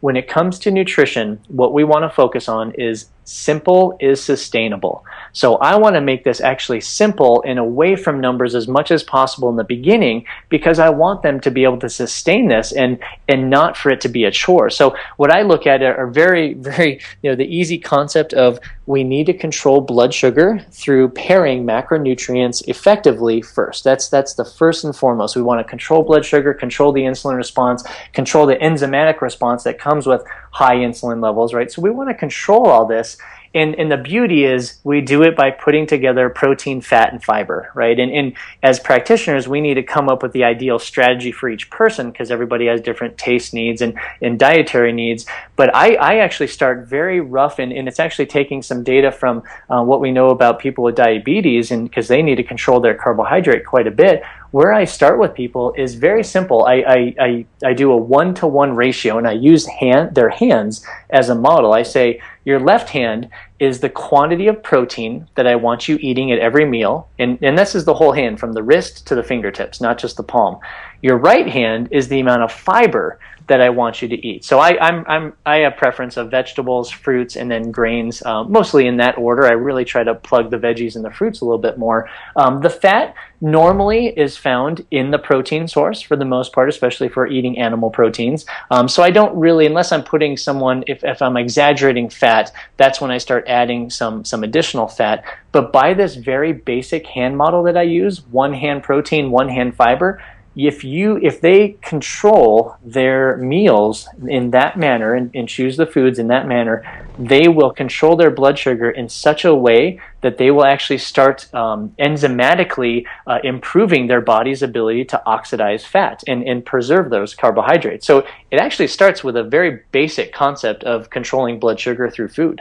when it comes to nutrition, what we want to focus on is simple is sustainable. So I want to make this actually simple and away from numbers as much as possible in the beginning because I want them to be able to sustain this and and not for it to be a chore. So what I look at are very very you know the easy concept of we need to control blood sugar through pairing macronutrients effectively first. That's that's the first and foremost. We want to control blood sugar, control the insulin response, control the enzymatic response that comes with high insulin levels, right? So we want to control all this. And, and the beauty is we do it by putting together protein, fat, and fiber, right? And, and as practitioners, we need to come up with the ideal strategy for each person because everybody has different taste needs and, and dietary needs. But I, I actually start very rough, and, and it's actually taking some data from uh, what we know about people with diabetes, and because they need to control their carbohydrate quite a bit where I start with people is very simple. I, I, I, I do a one to one ratio and I use hand, their hands as a model. I say, your left hand is the quantity of protein that I want you eating at every meal. And, and this is the whole hand from the wrist to the fingertips, not just the palm. Your right hand is the amount of fiber that I want you to eat. So I, I'm, I'm, I have preference of vegetables, fruits, and then grains, um, mostly in that order. I really try to plug the veggies and the fruits a little bit more. Um, the fat normally is found in the protein source for the most part, especially for eating animal proteins. Um, so I don't really, unless I'm putting someone, if, if I'm exaggerating fat, that's when I start adding some, some additional fat. But by this very basic hand model that I use, one hand protein, one hand fiber, if you if they control their meals in that manner and, and, choose the foods in that manner they will control their blood sugar in such a way that they will actually start um, enzymatically uh, improving their body's ability to oxidize fat and, and preserve those carbohydrates. So it actually starts with a very basic concept of controlling blood sugar through food.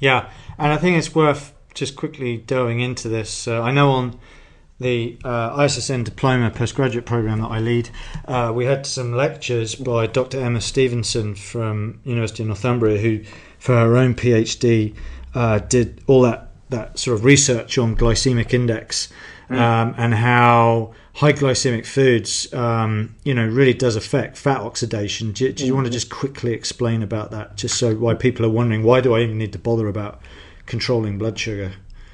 Yeah and i think it's worth just quickly delving into this. Uh, i know on the uh, ISSN diploma postgraduate program that I lead, uh, we had some lectures by Dr. Emma Stevenson from University of Northumbria, who, for her own PhD, uh, did all that, that sort of research on glycemic index mm. um, and how high glycemic foods, um, you know, really does affect fat oxidation. Do, do you mm. want to just quickly explain about that, just so why people are wondering why do I even need to bother about controlling blood sugar?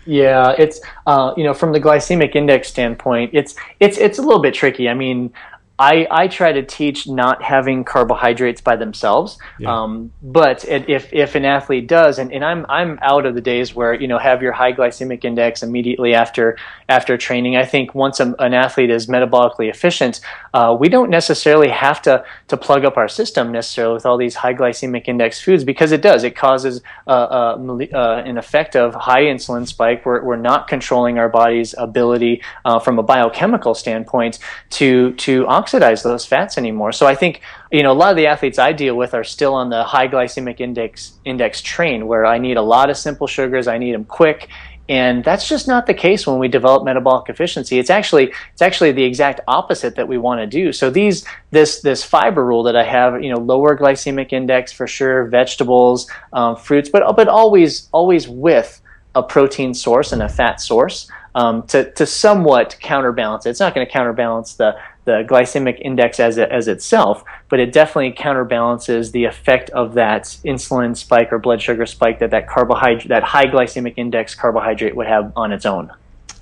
Yeah, it's uh, you know from the glycemic index standpoint, it's it's it's a little bit tricky. I mean, I, I try to teach not having carbohydrates by themselves. Yeah. Um, but if, if an athlete does, and, and I'm, I'm out of the days where, you know, have your high glycemic index immediately after, after training. I think once a, an athlete is metabolically efficient, uh, we don't necessarily have to, to plug up our system necessarily with all these high glycemic index foods because it does. It causes uh, uh, uh an effect of high insulin spike. We're, we're not controlling our body's ability uh, from a biochemical standpoint to, to oxidize oxidize those fats anymore. So I think you know a lot of the athletes I deal with are still on the high glycemic index index train, where I need a lot of simple sugars, I need them quick, and that's just not the case when we develop metabolic efficiency. It's actually it's actually the exact opposite that we want to do. So these this this fiber rule that I have, you know, lower glycemic index for sure, vegetables, um, fruits, but but always always with a protein source and a fat source um, to, to somewhat counterbalance it. It's not going to counterbalance the, the glycemic index as, as itself, but it definitely counterbalances the effect of that insulin spike or blood sugar spike that that carbohydrate, that high glycemic index carbohydrate would have on its own.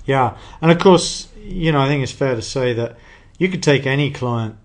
Yeah, and of course, you know, I think it's fair to say that you could take any client,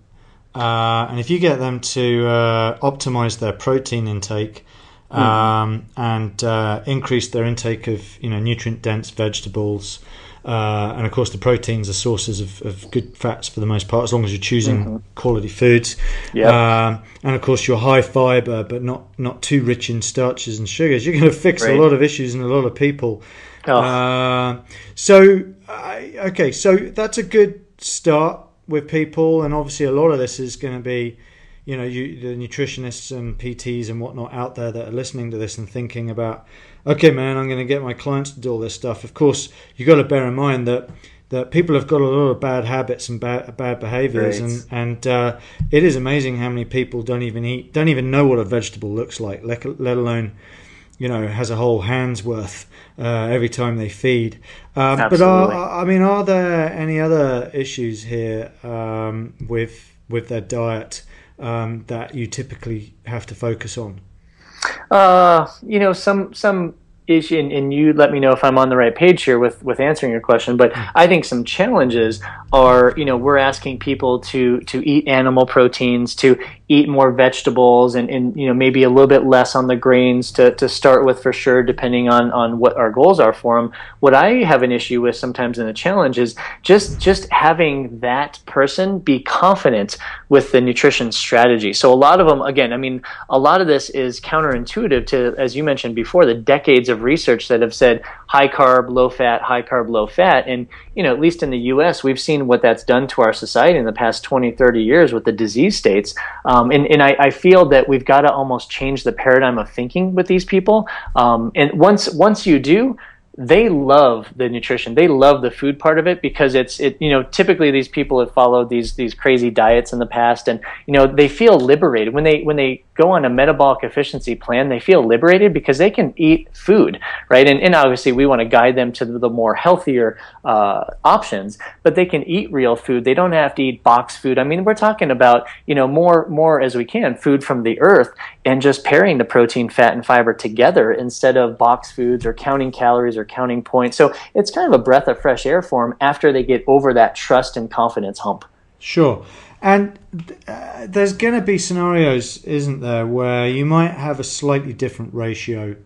uh, and if you get them to uh, optimize their protein intake, hmm. um, and uh, increase their intake of you know nutrient dense vegetables uh, and of course, the proteins are sources of, of, good fats for the most part, as long as you're choosing mm-hmm. quality foods. Yep. Um, and of course, you're high fiber, but not not too rich in starches and sugars. [LAUGHS] You're going to fix a lot of issues in a lot of people. Oh. Uh, so, okay, so that's a good start with people, and obviously, a lot of this is going to be you know, you the nutritionists and PTs and whatnot out there that are listening to this and thinking about okay, man, I'm going to get my clients to do all this stuff. Of course, you've got to bear in mind that that people have got a lot of bad habits and bad bad behaviors, right. and and uh, it is amazing how many people don't even eat, don't even know what a vegetable looks like, let, let alone you know has a whole hand's worth uh, every time they feed. Um, but are, I mean, are there any other issues here um, with with their diet um, that you typically have to focus on? Uh, you know, some some issue, and, and, you let me know if I'm on the right page here with with answering your question. But hmm. I think some challenges are, you know, we're asking people to to eat animal proteins, to eat more vegetables and, and you know maybe a little bit less on the grains to, to start with for sure depending on, on what our goals are for them what i have an issue with sometimes in the challenge is just just having that person be confident with the nutrition strategy so a lot of them again i mean a lot of this is counterintuitive to as you mentioned before the decades of research that have said high carb low fat high carb low fat and you know at least in the us we've seen what that's done to our society in the past 20 30 years with the disease states um, and, and I, I, feel that we've got to almost change the paradigm of thinking with these people. Um, and once once you do, they love the nutrition. They love the food part of it because it's it. You know, typically these people have followed these these crazy diets in the past, and you know they feel liberated when they when they go on a metabolic efficiency plan. They feel liberated because they can eat food, right? And, and obviously we want to guide them to the more healthier uh, options, but they can eat real food. They don't have to eat box food. I mean, we're talking about you know more more as we can food from the earth and just pairing the protein, fat, and fiber together instead of box foods or counting calories or counting points. So it's kind of a breath of fresh air for them after they get over that trust and confidence hump. Sure. And uh, there's going to be scenarios, isn't there, where you might have a slightly different ratio.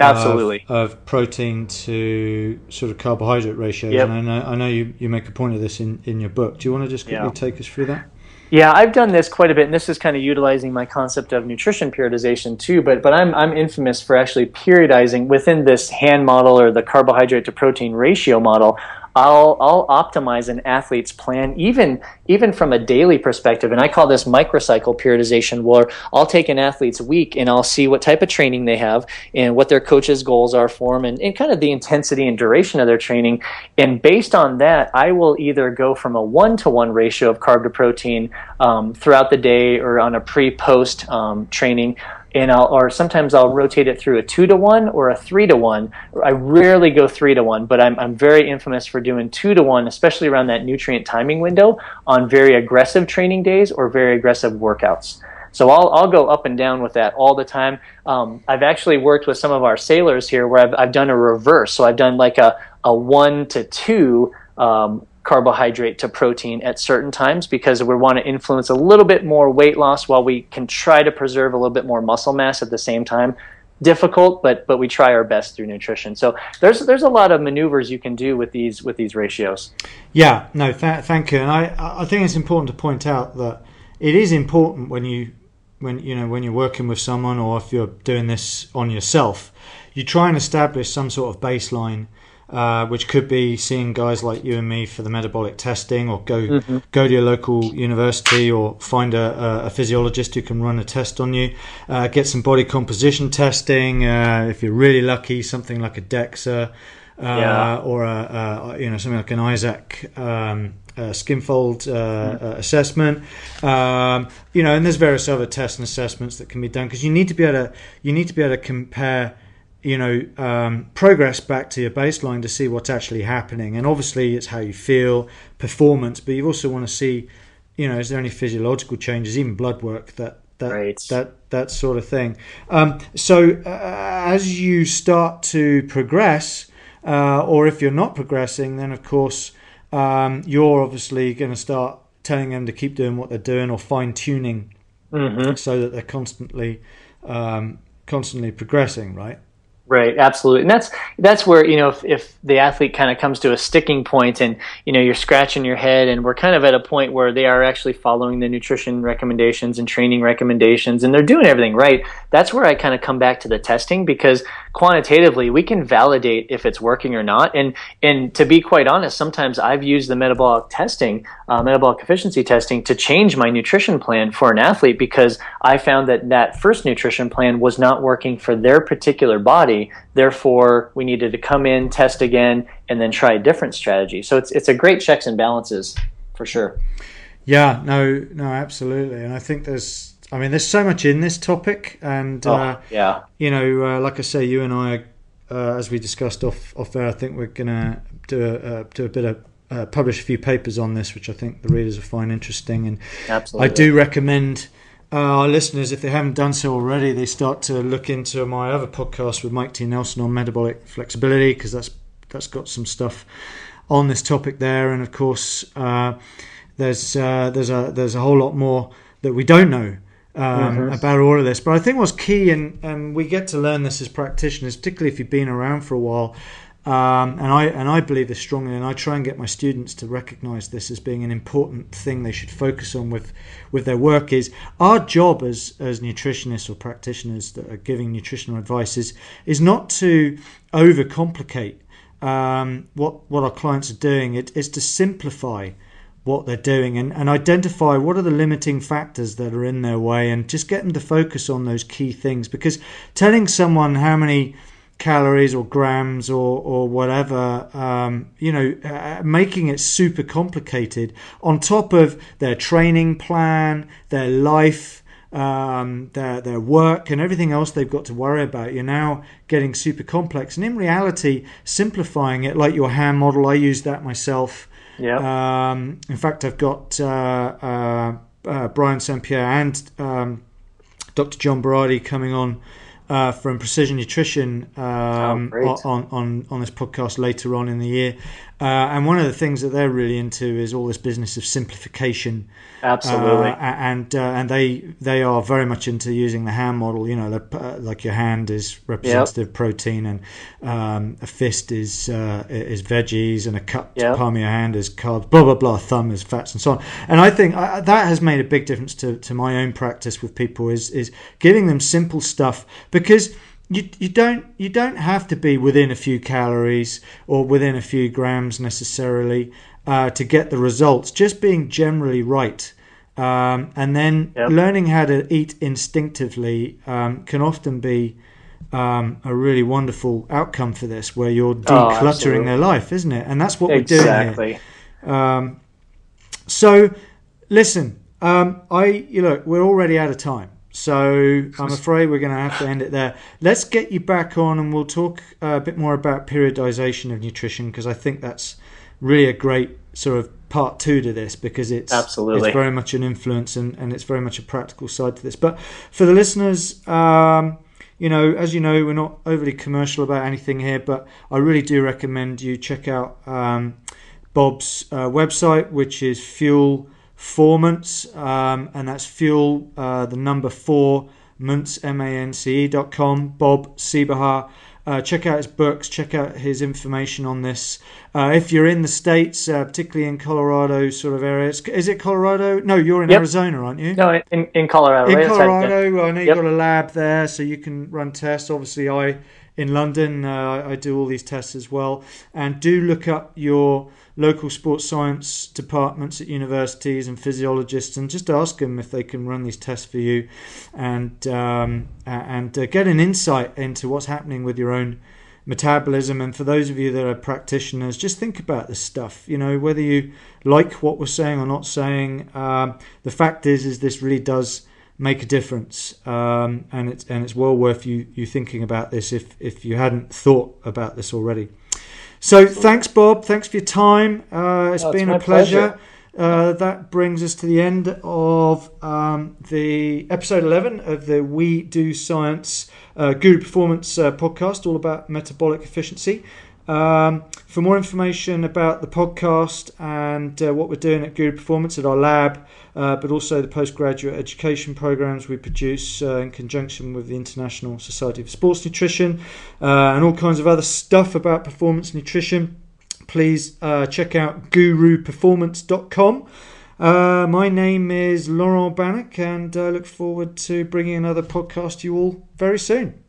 Absolutely. Of, of protein to sort of carbohydrate ratio. Yep. And I know, I know you, you make a point of this in, in your book. Do you want to just quickly yeah. take us through that? Yeah, I've done this quite a bit, and this is kind of utilizing my concept of nutrition periodization too. But but I'm I'm infamous for actually periodizing within this hand model or the carbohydrate to protein ratio model. I'll I'll optimize an athlete's plan even even from a daily perspective, and I call this microcycle periodization, where I'll take an athlete's week and I'll see what type of training they have and what their coach's goals are for them, and, and kind of the intensity and duration of their training. And based on that, I will either go from a one to one ratio of carb to protein um, throughout the day or on a pre post um, training and I'll, or sometimes I'll rotate it through a two to one or a three to one. I rarely go three to one, but I'm, I'm very infamous for doing two to one, especially around that nutrient timing window on very aggressive training days or very aggressive workouts. So I'll, I'll go up and down with that all the time. Um, I've actually worked with some of our sailors here where I've, I've done a reverse. So I've done like a, a one to two um, carbohydrate to protein at certain times because we want to influence a little bit more weight loss while we can try to preserve a little bit more muscle mass at the same time. Difficult but but we try our best through nutrition. So there's there's a lot of maneuvers you can do with these with these ratios. Yeah no th- thank you. And i i think it's important to point out that it is important when you when you know when you're working with someone or if you're doing this on yourself you try and establish some sort of baseline uh, which could be seeing guys like you and me for the metabolic testing, or go mm-hmm. go to your local university, or find a, a, physiologist who can run a test on you. Uh, get some body composition testing. Uh, if you're really lucky, something like a DEXA. Uh, yeah. or a, a, you know something like an ISAK um, skinfold uh, mm. assessment. Um, you know, and there's various other tests and assessments that can be done because you need to be able to you need to be able to compare you know um, progress back to your baseline to see what's actually happening and obviously it's how you feel performance but you also want to see you know is there any physiological changes even blood work that that right. that that sort of thing um, so uh, as you start to progress uh, or if you're not progressing then of course um, you're obviously going to start telling them to keep doing what they're doing or fine tuning mm-hmm. so that they're constantly um, constantly progressing right Right, absolutely, and that's that's where you know if, if the athlete kind of comes to a sticking point, and you know you're scratching your head, and we're kind of at a point where they are actually following the nutrition recommendations and training recommendations, and they're doing everything right. That's where I kind of come back to the testing because quantitatively we can validate if it's working or not, and and to be quite honest, sometimes I've used the metabolic testing, uh, metabolic efficiency testing, to change my nutrition plan for an athlete because I found that that first nutrition plan was not working for their particular body Therefore, we needed to come in, test again, and then try a different strategy. So it's it's a great checks and balances for sure. Yeah, no, no, absolutely. And I think there's, I mean, there's so much in this topic, and oh, uh, yeah, you know, uh, like I say, you and I, uh, as we discussed off off there, I think we're gonna do a uh, do a bit of uh, publish a few papers on this, which I think the readers will find interesting. And Absolutely. I do recommend uh, our listeners, if they haven't done so already, they start to look into my other podcast with Mike T. Nelson on metabolic flexibility because that's that's got some stuff on this topic there, and of course, uh, there's uh, there's a there's a whole lot more that we don't know um, mm-hmm. about all of this. But I think what's key, and, and we get to learn this as practitioners, particularly if you've been around for a while, um, and I and I believe this strongly, and I try and get my students to recognise this as being an important thing they should focus on with with their work. Is our job as as nutritionists or practitioners that are giving nutritional advice is is not to overcomplicate um, what what our clients are doing. It is to simplify what they're doing and, and identify what are the limiting factors that are in their way and just get them to focus on those key things because telling someone how many calories or grams or or whatever um, you know uh, making it super complicated on top of their training plan their life um, their their work and everything else they've got to worry about. You're now getting super complex and in reality simplifying it like your hand model. I use that myself. Yeah um, in fact I've got uh, uh, uh Brian St Pierre and um, Dr John Berardi coming on uh, from Precision Nutrition um, oh, on, on, on this podcast later on in the year. Uh, and one of the things that they're really into is all this business of simplification. Absolutely. Uh, and uh, and they they are very much into using the hand model. You know, uh, like your hand is representative yep. protein, and um, a fist is uh, is veggies, and a cut yep. palm of your hand is carbs. Blah blah blah. Thumb is fats, and so on. And I think uh, that has made a big difference to, to my own practice with people. Is is giving them simple stuff because you, you don't you don't have to be within a few calories or within a few grams necessarily uh, to get the results. Just being generally right, um, and then yep. learning how to eat instinctively um, can often be um, a really wonderful outcome for this, where you're oh, decluttering oh, their life, isn't it? And that's what exactly. we're doing here. Um, so, listen, um, I you look, we're already out of time. So I'm afraid we're going to have to end it there. Let's get you back on and we'll talk uh, a bit more about periodization of nutrition because I think that's really a great sort of part two to this because it's absolutely it's very much an influence and, and it's very much a practical side to this. But for the listeners, um, you know, as you know, we're not overly commercial about anything here, but I really do recommend you check out um, Bob's uh, website, which is Fuel Formance, um, and that's Fuel, uh, the number four, Mance, M-A-N-C-E dot com. Bob Seebohar. Uh, check out his books, check out his information on this. Uh, if you're in the States, uh, particularly in Colorado sort of areas, is it Colorado? No, you're in Yep. Arizona, aren't you? No, in, in Colorado. in right Colorado, I know you've got a lab there, so you can run tests. Obviously, I in London, uh, I do all these tests as well. And do look up your local sports science departments at universities and physiologists, and just ask them if they can run these tests for you, and um, and uh, get an insight into what's happening with your own metabolism. And for those of you that are practitioners, just think about this stuff. You know, whether you like what we're saying or not saying. Um, the fact is, is this really does make a difference, um, and it's and it's well worth you you thinking about this if if you hadn't thought about this already. So thanks, Bob. Thanks for your time. Uh, it's Oh, been a pleasure. pleasure. Uh, that brings us to the end of um, the episode 11 of the We Do Science uh, Guru Performance uh, podcast, all about metabolic efficiency. Um, for more information about the podcast and uh, what we're doing at Guru Performance at our lab, uh, but also the postgraduate education programs we produce uh, in conjunction with the International Society of Sports Nutrition, uh, and all kinds of other stuff about performance nutrition, please uh, check out guruperformance.com. Uh, my name is Laurent Bannock, and I look forward to bringing another podcast to you all very soon.